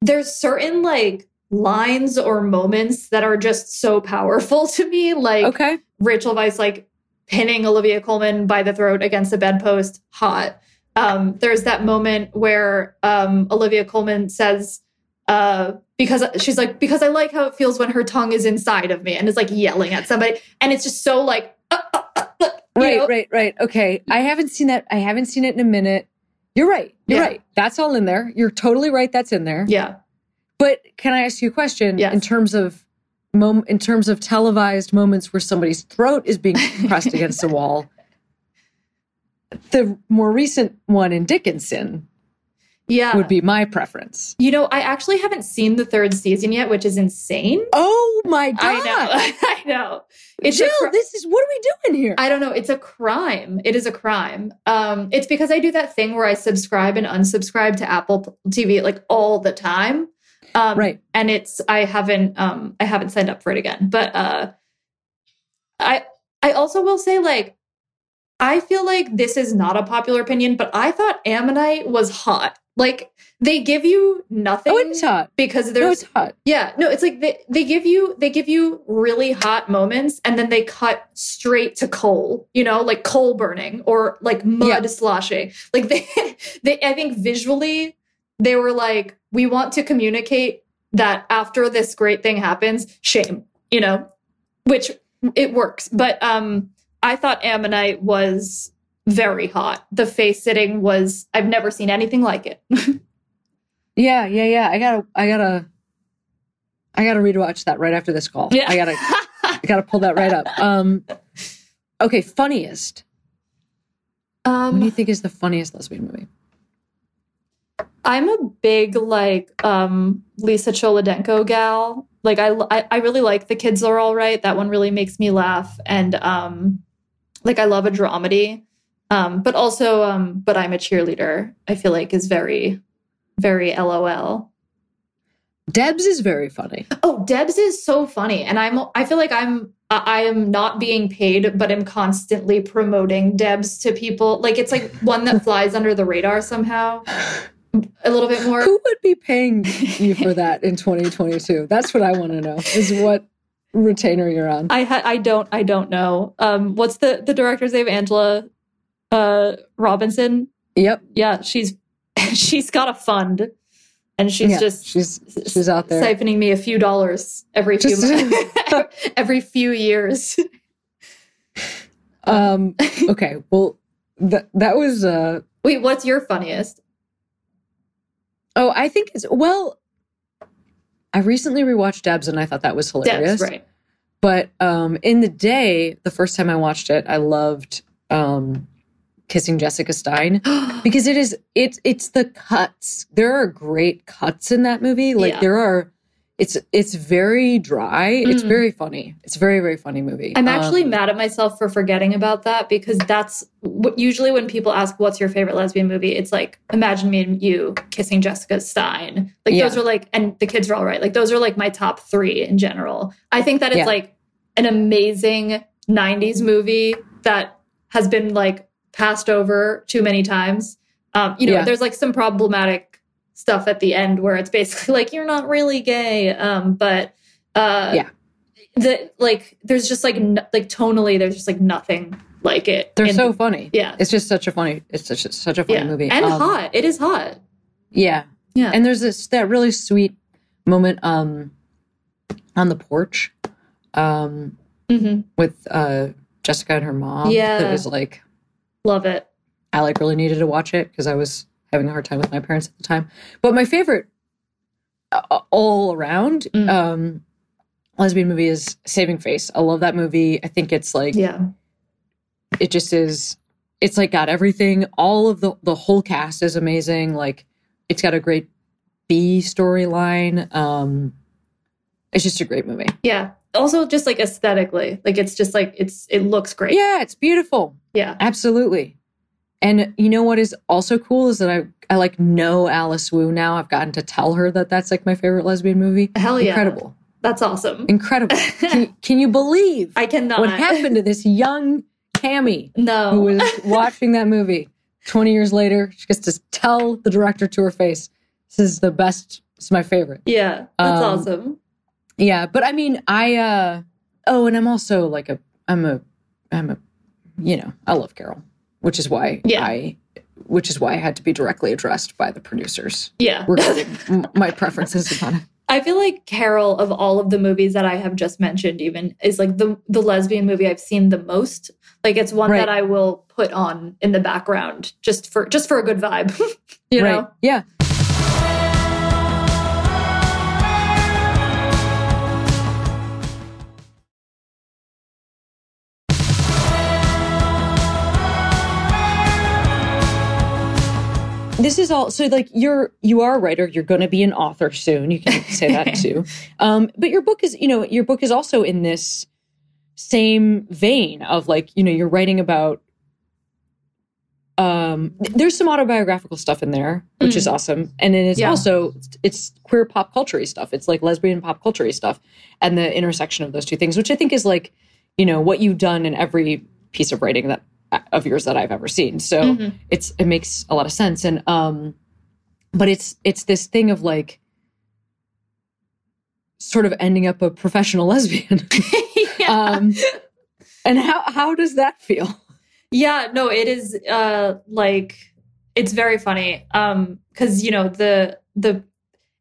there's certain like lines or moments that are just so powerful to me. Like Okay. Rachel Weisz like pinning Olivia Colman by the throat against the bedpost, hot. Um, there's that moment where um, Olivia Colman says, uh, because she's like, because I like how it feels when her tongue is inside of me and is like yelling at somebody. And it's just so like, uh, uh, uh, Right, know? right, right. Okay. I haven't seen that. I haven't seen it in a minute. You're right. You're Yeah. right. That's all in there. You're totally right. That's in there. Yeah. But can I ask you a question Yes. in terms of mom- in terms of televised moments where somebody's throat is being pressed against the wall? The more recent one in Dickinson Yeah. would be my preference. You know, I actually haven't seen the third season yet, which is insane. Oh my god! I know. I know. It's Jill, cr- this is what are we doing here? I don't know. It's a crime. It is a crime. Um, it's because I do that thing where I subscribe and unsubscribe to Apple TV like all the time. Um, Right. And it's I haven't um I haven't signed up for it again. But uh I I also will say like I feel like this is not a popular opinion, but I thought Ammonite was hot. Like they give you nothing oh, it's hot. because there's No, it's hot. yeah, no, it's like they, they give you they give you really hot moments and then they cut straight to coal, you know, like coal burning or like mud Yeah. sloshing. Like they they I think visually they were like we want to communicate that after this great thing happens, shame, you know, which it works. But um I thought Ammonite was very hot. The face sitting was I've never seen anything like it. Yeah, yeah, yeah. I gotta, I gotta, I gotta rewatch that right after this call. Yeah. I gotta, I gotta pull that right up. Um, okay, funniest. um, What do you think is the funniest lesbian movie? I'm a big like um Lisa Cholodenko gal. Like I, I I really like The Kids Are All Right. That one really makes me laugh and um like I love a dramedy. Um but also um but I'm a cheerleader. I feel like is very very LOL. Debs is very funny. Oh, Debs is so funny and I'm I feel like I'm I I am not being paid but I'm constantly promoting Debs to people. Like it's like one that flies under the radar somehow. A little bit more. Who would be paying you for that in 2022? That's what I want to know. Is what retainer you're on? I ha- I don't I don't know. Um, what's the the director's name? Angela uh, Robinson. Yep. Yeah, she's she's got a fund, and she's Yeah, just she's she's out there. siphoning me a few dollars every few every few years. Um. Okay. Well, that that was. uh Wait, what's your funniest? Oh, I think it's well. I recently rewatched Debs and I thought that was hilarious. Debs, right? But um, in the day, the first time I watched it, I loved um, kissing Jessica Stein because it is it's it's the cuts. There are great cuts in that movie. Like Yeah. there are. It's it's very dry. It's Mm. very funny. It's a very very funny movie. I'm actually Um, mad at myself for forgetting about that because that's what usually when people ask what's your favorite lesbian movie, it's like imagine me and you kissing Jessica Stein. Like Yeah. those are like, and the kids are all right. Like those are like my top three in general. I think that it's Yeah. like an amazing 90s movie that has been like passed over too many times. Um, you know, Yeah. there's like some problematic stuff at the end where it's basically like you're not really gay. Um, but uh, Yeah. the like there's just like n- like tonally there's just like nothing like it. they're in- so funny. yeah It's just such a funny. It's such a, such a funny yeah movie and Um, hot. It is hot. Yeah, Yeah. and there's this that really sweet moment um on the porch um hmm with uh Jessica and her mom. Yeah. it was like Love it. I like really needed to watch it because I was having a hard time with my parents at the time. But my favorite uh, all around Mm. um lesbian movie is Saving Face. I love that movie. I think it's like Yeah. it just is it's like got everything all of the the whole cast is amazing like it's got a great b storyline um it's just a great movie Yeah. Also just like aesthetically. Like it's just like it's it looks great. yeah it's beautiful Yeah. absolutely and you know what is also cool is that i i like know alice wu now i've gotten to tell her that that's like my favorite lesbian movie Hell yeah. incredible That's awesome. incredible can, can you believe I cannot. what happened to this young Cammy No. who was watching that movie 20 years later she gets to tell the director to her face this is the best it's my favorite yeah. That's Um, awesome. yeah but i mean i uh oh and i'm also like a i'm a i'm a you know i love carol which is why Yeah. i which is why i had to be directly addressed by the producers Yeah. regarding my preferences upon it I feel like Carol of all of the movies that I have just mentioned even is like the the lesbian movie I've seen the most. Like it's one Right. that I will put on in the background just for just for a good vibe. you right. know? Yeah. This is all so like you're you are a writer, you're going to be an author soon. You can say that too. Um, but your book is, you know, your book is also in this same vein of like, you know, you're writing about um there's some autobiographical stuff in there which is awesome and then it's Yeah. also it's queer pop culture stuff it's like lesbian pop culture stuff and the intersection of those two things which i think is like you know what you've done in every piece of writing that of yours that i've ever seen so Mhm. it's it makes a lot of sense and um but it's it's this thing of like sort of ending up a professional lesbian yeah. um and how how does that feel Yeah, no, it is uh like it's very funny. Um cuz you know, the the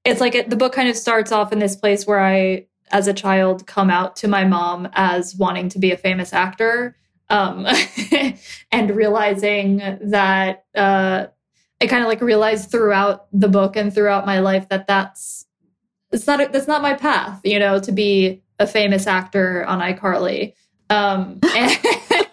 it's like it, the book kind of starts off in this place where I as a child come out to my mom as wanting to be a famous actor. Um and realizing that uh I kind of like realized throughout the book and throughout my life that that's it's not a, that's not my path, you know, to be a famous actor on iCarly. Um and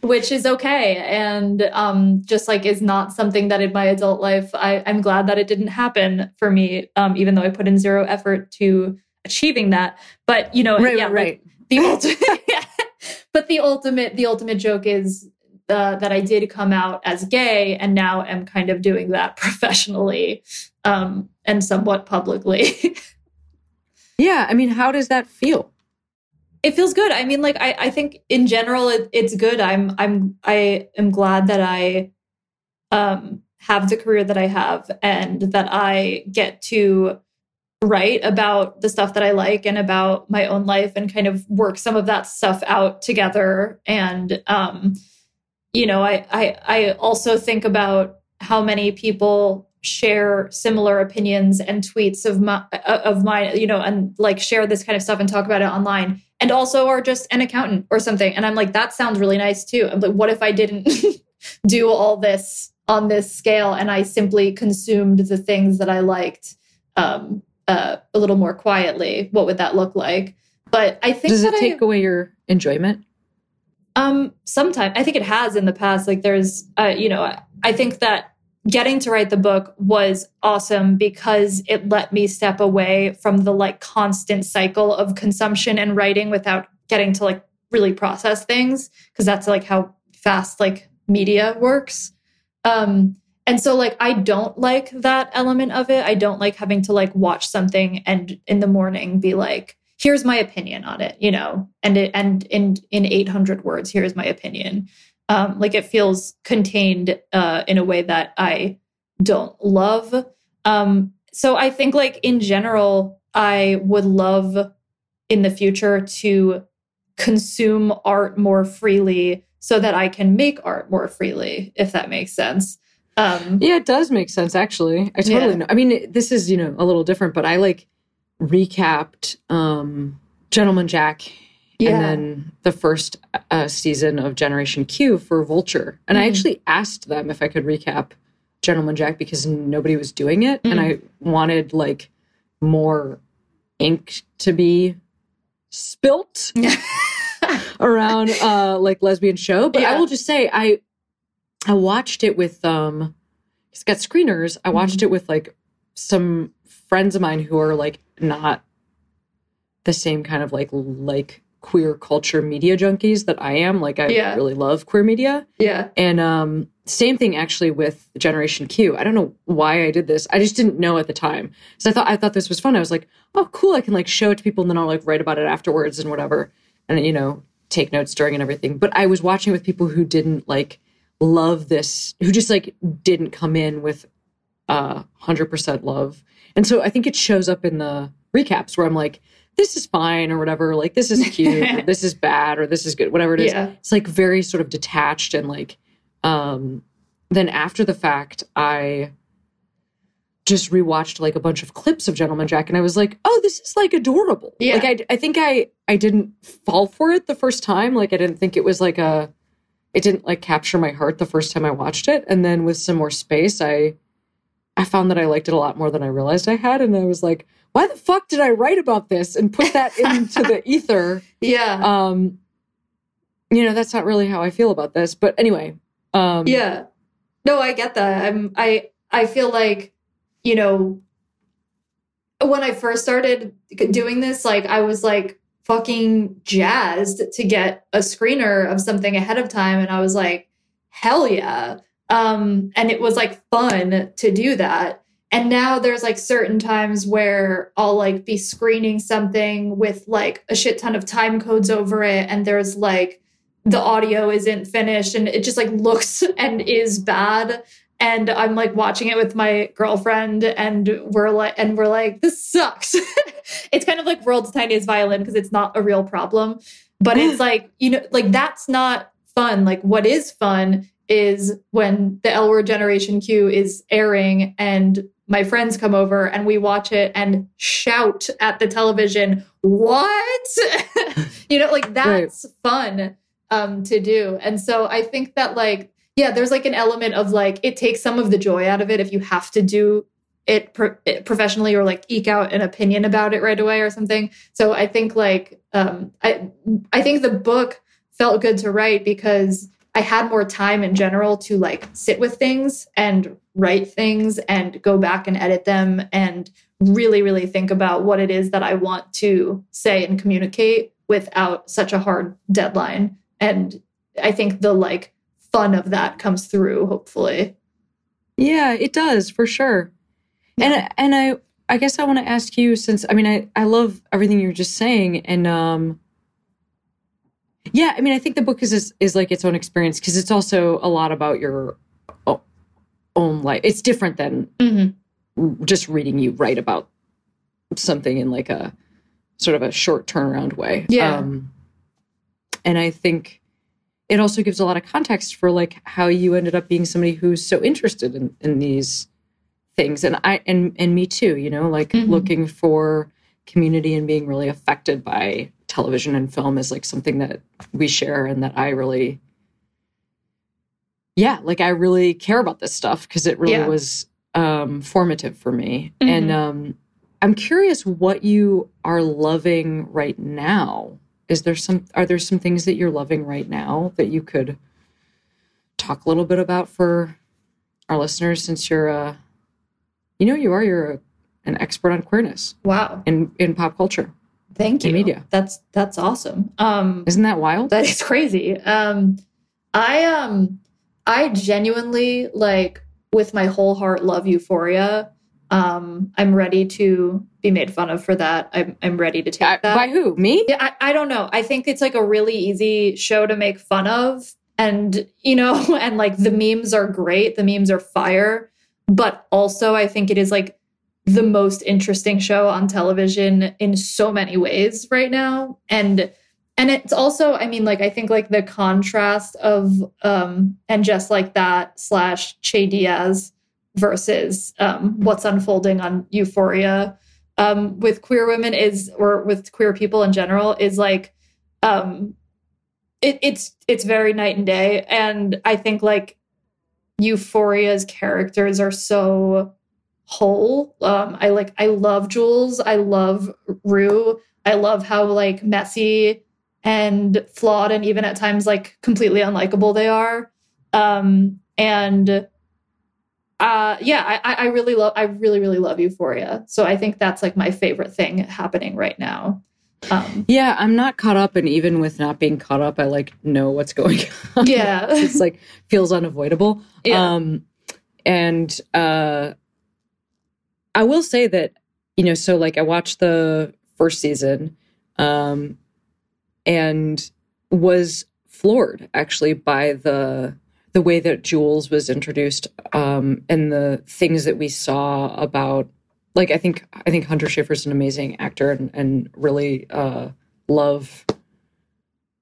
which is okay and um just like is not something that in my adult life I, i'm glad that it didn't happen for me um even though i put in zero effort to achieving that but you know yeah like, the ultimate but the ultimate the ultimate joke is uh, that i did come out as gay and now am kind of doing that professionally um and somewhat publicly. Yeah i mean how does that feel? It feels good. I mean like i, I think in general it, it's good. I'm i'm i am glad that i um have the career that i have and that i get to write about the stuff that i like and about my own life and kind of work some of that stuff out together and um you know i i, I also think about how many people share similar opinions and tweets of my of mine you know and like share this kind of stuff and talk about it online and also are just an accountant or something. And I'm like, that sounds really nice too. I'm like, what if I didn't do all this on this scale and I simply consumed the things that I liked um, uh, a little more quietly? What would that look like? But I think does it take I, away your enjoyment um, sometime I think it has in the past. Like there's, uh, you know, I, I think that getting to write the book was awesome because it let me step away from the like constant cycle of consumption and writing without getting to like really process things because that's like how fast like media works. Um, and so like I don't like that element of it. I don't like having to like watch something and in the morning be like, here's my opinion on it, you know, and it and in in 800 words, here's my opinion. Um, like it feels contained uh, in a way that I don't love. Um, so I think like in general, I would love in the future to consume art more freely so that I can make art more freely, if that makes sense. Um, yeah it does make sense actually i totally Yeah. know i mean this is you know a little different but i like recapped um gentleman jack Yeah. and then the first uh, season of generation q for vulture and i Mhm. actually asked them if i could recap gentleman jack because nobody was doing it and i wanted like more ink to be spilt around uh like lesbian show but i will just say i i watched it with um it's got screeners. I watched it with like some friends of mine who are like not the same kind of like like queer culture media junkies that i am. Like i Yeah. really love queer media. Yeah. and um same thing actually with generation q. I don't know why i did this. I just didn't know at the time. So i thought i thought this was fun. I was like oh cool. I can like show it to people and then i'll like write about it afterwards and whatever. And you know take notes during and everything. But i was watching with people who didn't like love this who just like didn't come in with uh 100% love and so i think it shows up in the recaps where i'm like this is fine or whatever like this is cute or this is bad or this is good whatever it is Yeah. it's like very sort of detached and like um then after the fact i just rewatched like a bunch of clips of Gentleman Jack and I was like, oh, this is like adorable. Yeah. Like I I think I I didn't fall for it the first time. Like I didn't think it was like a it didn't like capture my heart the first time I watched it. And then with some more space, I I found that I liked it a lot more than I realized I had. And I was like, why the fuck did I write about this and put that into the ether? Yeah. Um you know, that's not really how I feel about this. But anyway, um yeah. No, I get that. I'm I I feel like, you know, when I first started doing this, like I was like fucking jazzed to get a screener of something ahead of time and I was like, hell yeah. Um and it was like fun to do that. And now there's like certain times where I'll like be screening something with like a shit ton of time codes over it and there's like the audio isn't finished and it just like looks and is bad and i'm like watching it with my girlfriend and we're like and we're like this sucks. It's kind of like world's tiniest violin because it's not a real problem. But it's like you know like that's not fun. Like what is fun is when the L word generation q is airing and my friends come over and we watch it and shout at the television what? You know like that's fun um to do. And so i think that like yeah there's like an element of like it takes some of the joy out of it if you have to do it, pro- it professionally or like eke out an opinion about it right away or something. So i think like um i i think the book felt good to write because i had more time in general to like sit with things and write things and go back and edit them and really really think about what it is that i want to say and communicate without such a hard deadline. And i think the like fun of that comes through hopefully Yeah, it does for sure. And and I I guess I want to ask you since I mean I I love everything you're just saying and um yeah, I mean I think the book is is, is like its own experience because it's also a lot about your own life. It's different than Mhm. just reading you write about something in like a sort of a short turnaround way. Yeah. Um, and I think it also gives a lot of context for like how you ended up being somebody who's so interested in, in these things. And I and and me too, you know, like Mhm. looking for community and being really affected by television and film is like something that we share and that I really yeah, like I really care about this stuff because it really Yeah. was um formative for me. Mhm. And um I'm curious what you are loving right now. Is there some are there some things that you're loving right now that you could talk a little bit about for our listeners since you're uh you know you are you're a, an expert on queerness wow in in pop culture. thank you media. that's that's awesome um Isn't that wild? That is crazy. Um, I um, I genuinely like with my whole heart love Euphoria. Um, I'm ready to be made fun of for that. I'm I'm ready to take Uh, that. by who? Me? Yeah, I, I don't know. I think it's like a really easy show to make fun of. And, you know, and like the memes are great. The memes are fire. But also, I think it is like the most interesting show on television in so many ways right now. And, and it's also, I mean, like, I think like the contrast of, um, and just like that slash Che Diaz versus um, what's unfolding on Euphoria. Um, with queer women is or with queer people in general is like um it, it's it's very night and day. And i think like euphoria's characters are so whole. Um i like i love jules. I love rue. I love how like messy and flawed and even at times like completely unlikable they are. Um and uh yeah I, I really love i really really love euphoria so i think that's like my favorite thing happening right now um Yeah, I'm not caught up, and even with not being caught up, I like know what's going on. Yeah. it's like feels unavoidable. Yeah. Um, and uh, I will say that you know, so like I watched the first season, um, and was floored actually by the the way that Jules was introduced, um, and the things that we saw about like I think I think Hunter Schafer's an amazing actor and, and really uh, love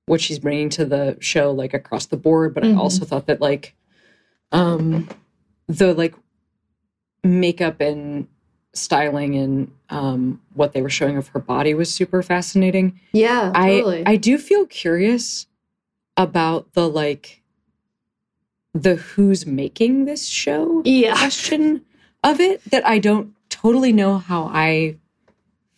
what she's bringing to the show like across the board. But Mhm. I also thought that like um, the like makeup and styling and um, what they were showing of her body was super fascinating. Yeah, totally. I I do feel curious about the like the who's making this show yeah. question of it that I don't totally know how I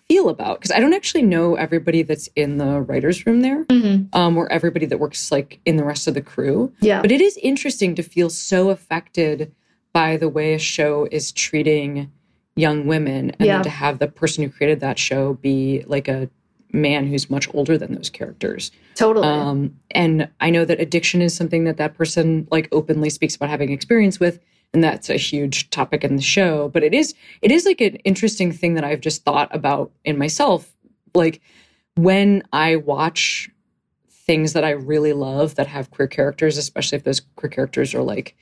feel about because I don't actually know everybody that's in the writers room there Mhm. um, or everybody that works like in the rest of the crew. Yeah. But it is interesting to feel so affected by the way a show is treating young women and Yeah. then to have the person who created that show be like a man who's much older than those characters. totally. Um, and I know that addiction is something that that person like openly speaks about having experience with, and that's a huge topic in the show. But it is it is like an interesting thing that I've just thought about in myself, like when I watch things that I really love that have queer characters, especially if those queer characters are like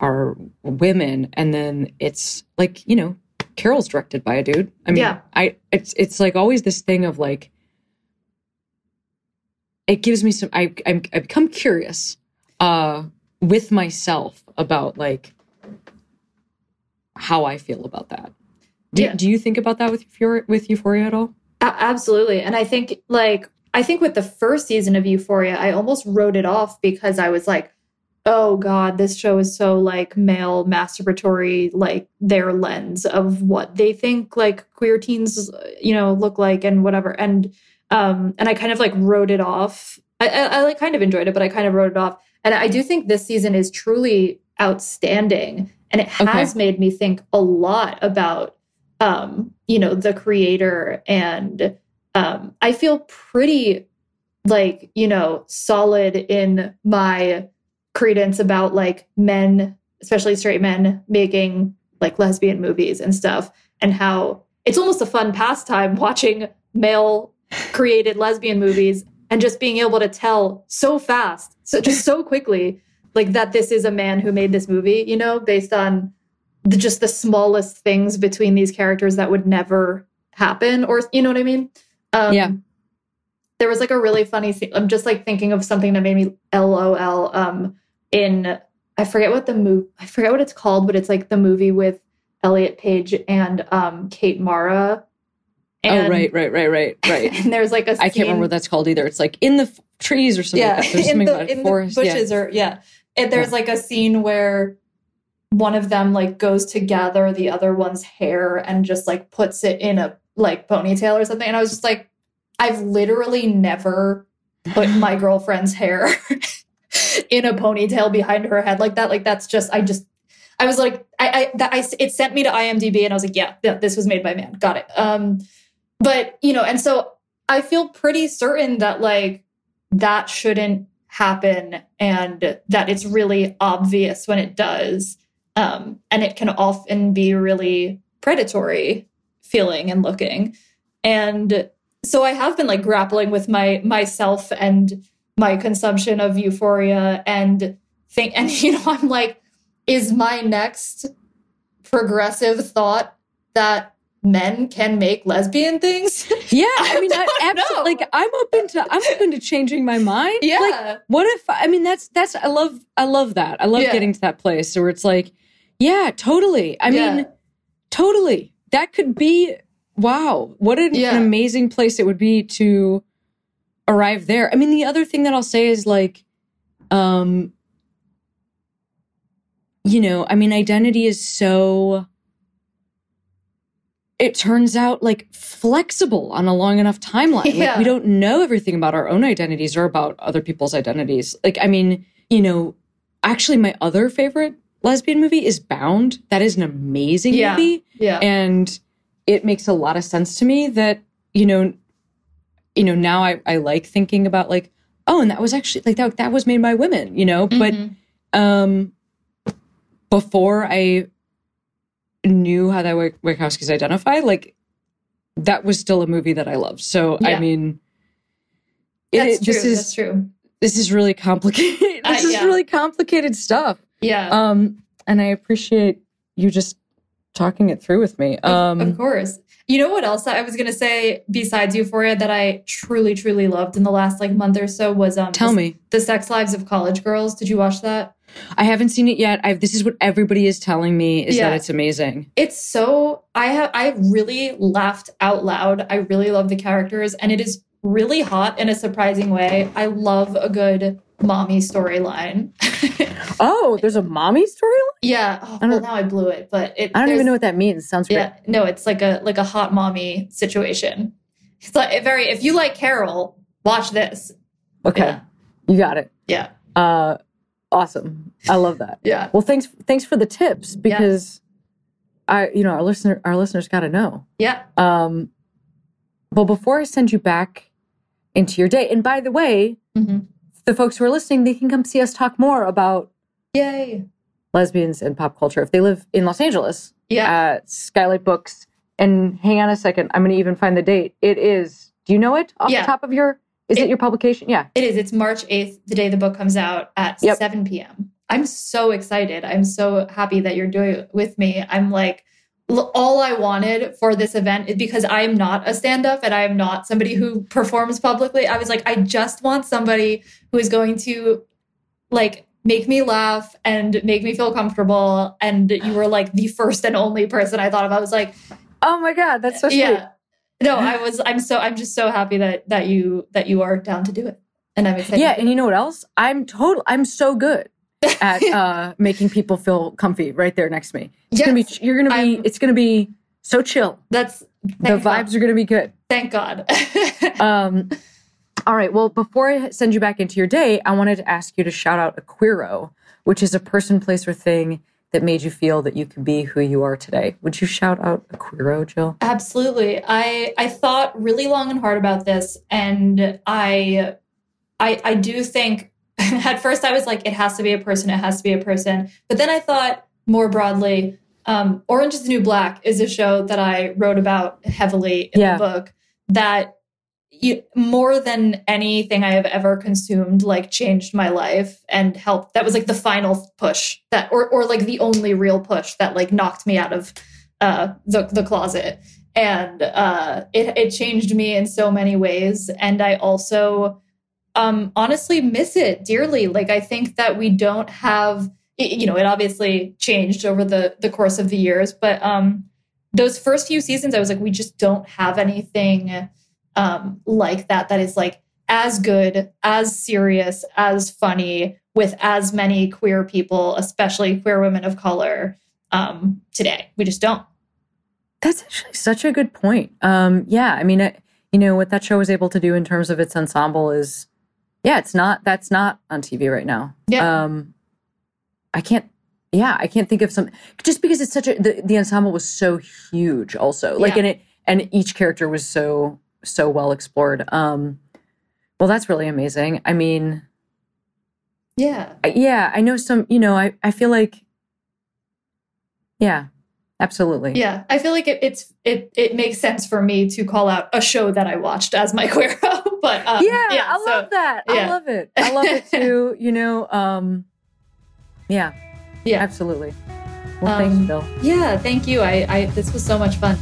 are women, and then it's like you know Carol's directed by a dude. I mean, Yeah. I it's it's like always this thing of like it gives me some I I'm, I become curious uh with myself about like how I feel about that. Do, Yeah. do you think about that with Euphoria, with Euphoria at all? A- absolutely. And I think like I think with the first season of Euphoria, I almost wrote it off because I was like, oh God, this show is so like male masturbatory, like their lens of what they think like queer teens, you know, look like and whatever. And um and I kind of like wrote it off. I, I, I like kind of enjoyed it, but I kind of wrote it off. And I do think this season is truly outstanding. And it has made me think a lot about um, you know, the creator and um, I feel pretty like, you know, solid in my credence about like men, especially straight men, making like lesbian movies and stuff, and how it's almost a fun pastime watching male created lesbian movies and just being able to tell so fast, so just so quickly, like that this is a man who made this movie, you know, based on the, just the smallest things between these characters that would never happen, or you know what I mean? Um, Yeah. There was like a really funny thing. I'm just like thinking of something that made me LOL. Um, in I forget what the movie, I forget what it's called, but it's like the movie with Elliot Page and um, Kate Mara. Oh, right, right, right, right, right. And there's like a I can't remember what that's called either. It's like in the f- trees or something. yeah, like that. There's in something the, in forest. the yeah. bushes or yeah. And there's like a scene where one of them like goes to gather the other one's hair and just like puts it in a like ponytail or something. And I was just like, I've literally never put my girlfriend's hair in a ponytail behind her head like that. Like that's just I just I was like I I that I it sent me to IMDb and I was like, yeah, th- this was made by man. Got it. Um but you know, and so I feel pretty certain that like that shouldn't happen and that it's really obvious when it does. Um, and it can often be really predatory feeling and looking. And so I have been like grappling with my myself and my consumption of euphoria and think and you know, I'm like, is my next progressive thought that men can make lesbian things? Yeah, I mean, I, absolutely. know. Like, I'm open to I'm open to changing my mind. Yeah. Like, what if I mean that's that's I love I love that. I love Yeah. getting to that place where it's like, yeah, totally. I Yeah. mean, totally. That could be wow. What an, Yeah. an amazing place it would be to arrive there. I mean, the other thing that I'll say is like, um, you know, I mean, identity is so it turns out like flexible on a long enough timeline. Like Yeah. we don't know everything about our own identities or about other people's identities. Like, I mean, you know, actually my other favorite lesbian movie is Bound. That is an amazing Yeah. movie. yeah. And it makes a lot of sense to me that, you know, you know, now I, I like thinking about like, oh, and that was actually like that that was made by women, you know, but Mhm. um before I knew how that Wachowskis identify, like that was still a movie that I loved. So I mean, it- that's true. this is that's true. this is really complicated. this Uh, is yeah. really complicated stuff. Yeah. Um, and I appreciate you just talking it through with me. Of- Um, of course. You know what else I was gonna say besides Euphoria that I truly, truly loved in the last like month or so was um tell the, me. the Sex Lives of College Girls. Did you watch that? I haven't seen it yet. I've, this is what everybody is telling me is Yeah. that it's amazing. It's so I have I really laughed out loud. I really love the characters and it is really hot in a surprising way. I love a good mommy storyline. Oh, there's a mommy storyline? yeah. Oh, I well, now I blew it, but it I don't even know what that means. Sounds great. Yeah, no, it's like a like a hot mommy situation. It's like very. If you like Carol, watch this. Okay. Yeah. You got it. Yeah, Uh, awesome. I love that. yeah, Well, thanks thanks for the tips because I you know our listener our listeners got to know. yeah. Um, well, before I send you back into your day, and by the way, hmm the folks who are listening, they can come see us talk more about Yay! lesbians and pop culture if they live in Los Angeles Yeah, at Skylight Books. And hang on a second, I'm going to even find the date. It is. Do you know it off Yeah. the top of your? Is it, It- your publication? Yeah. it is. It's March eighth, the day the book comes out at Yep. seven p.m. I'm so excited. I'm so happy that you're doing it with me. I'm like. All I wanted for this event is because I am not a stand up and I am not somebody who performs publicly. I was like, I just want somebody who is going to like make me laugh and make me feel comfortable. And you were like the first and only person I thought of. I was like, Oh my God, that's so sweet. yeah. No, I was I'm so I'm just so happy that that you that you are down to do it. And I'm excited. Yeah, and you know what else? I'm total. I'm so good at uh, making people feel comfy right there next to me. It's gonna be. You're gonna be. I'm- it's gonna be so chill. That's the vibes God. are gonna be good. Thank God. Um, all right. Well, before I send you back into your day, I wanted to ask you to shout out a queero, which is a person, place, or thing that made you feel that you could be who you are today. Would you shout out a queero, Jill? Absolutely. I I thought really long and hard about this and I I I do think at first I was like it has to be a person, it has to be a person. But then I thought more broadly um Orange is the New Black is a show that I wrote about heavily in Yeah. the book that more than anything I have ever consumed, like changed my life and helped. That was like the final push that, or or like the only real push that like knocked me out of uh, the the closet, and uh, it it changed me in so many ways. And I also, um, honestly, miss it dearly. Like I think that we don't have, you know, it obviously changed over the the course of the years, but um, those first few seasons, I was like, we just don't have anything um, like that that is like as good, as serious, as funny with as many queer people, especially queer women of color um, today. We just don't. That's actually such a good point. Um, yeah, I mean, it, you know what that show was able to do in terms of its ensemble is, yeah, it's not that's not on TV right now. Yeah. Um, I can't. Yeah, I can't think of some just because it's such a the, the ensemble was so huge. Also, like Yeah. in it, and each character was so so well explored. Um, well, that's really amazing. I mean, Yeah. Yeah, I know some. You know, I I feel like, yeah, absolutely. Yeah. I feel like it, it's it it makes sense for me to call out a show that I watched as my queer. but um, yeah, I so- love that. I love it. I love it too. You know, um, yeah, Yeah. absolutely. Well, Um, thanks, Bill. Yeah, thank you. I, I this was so much fun.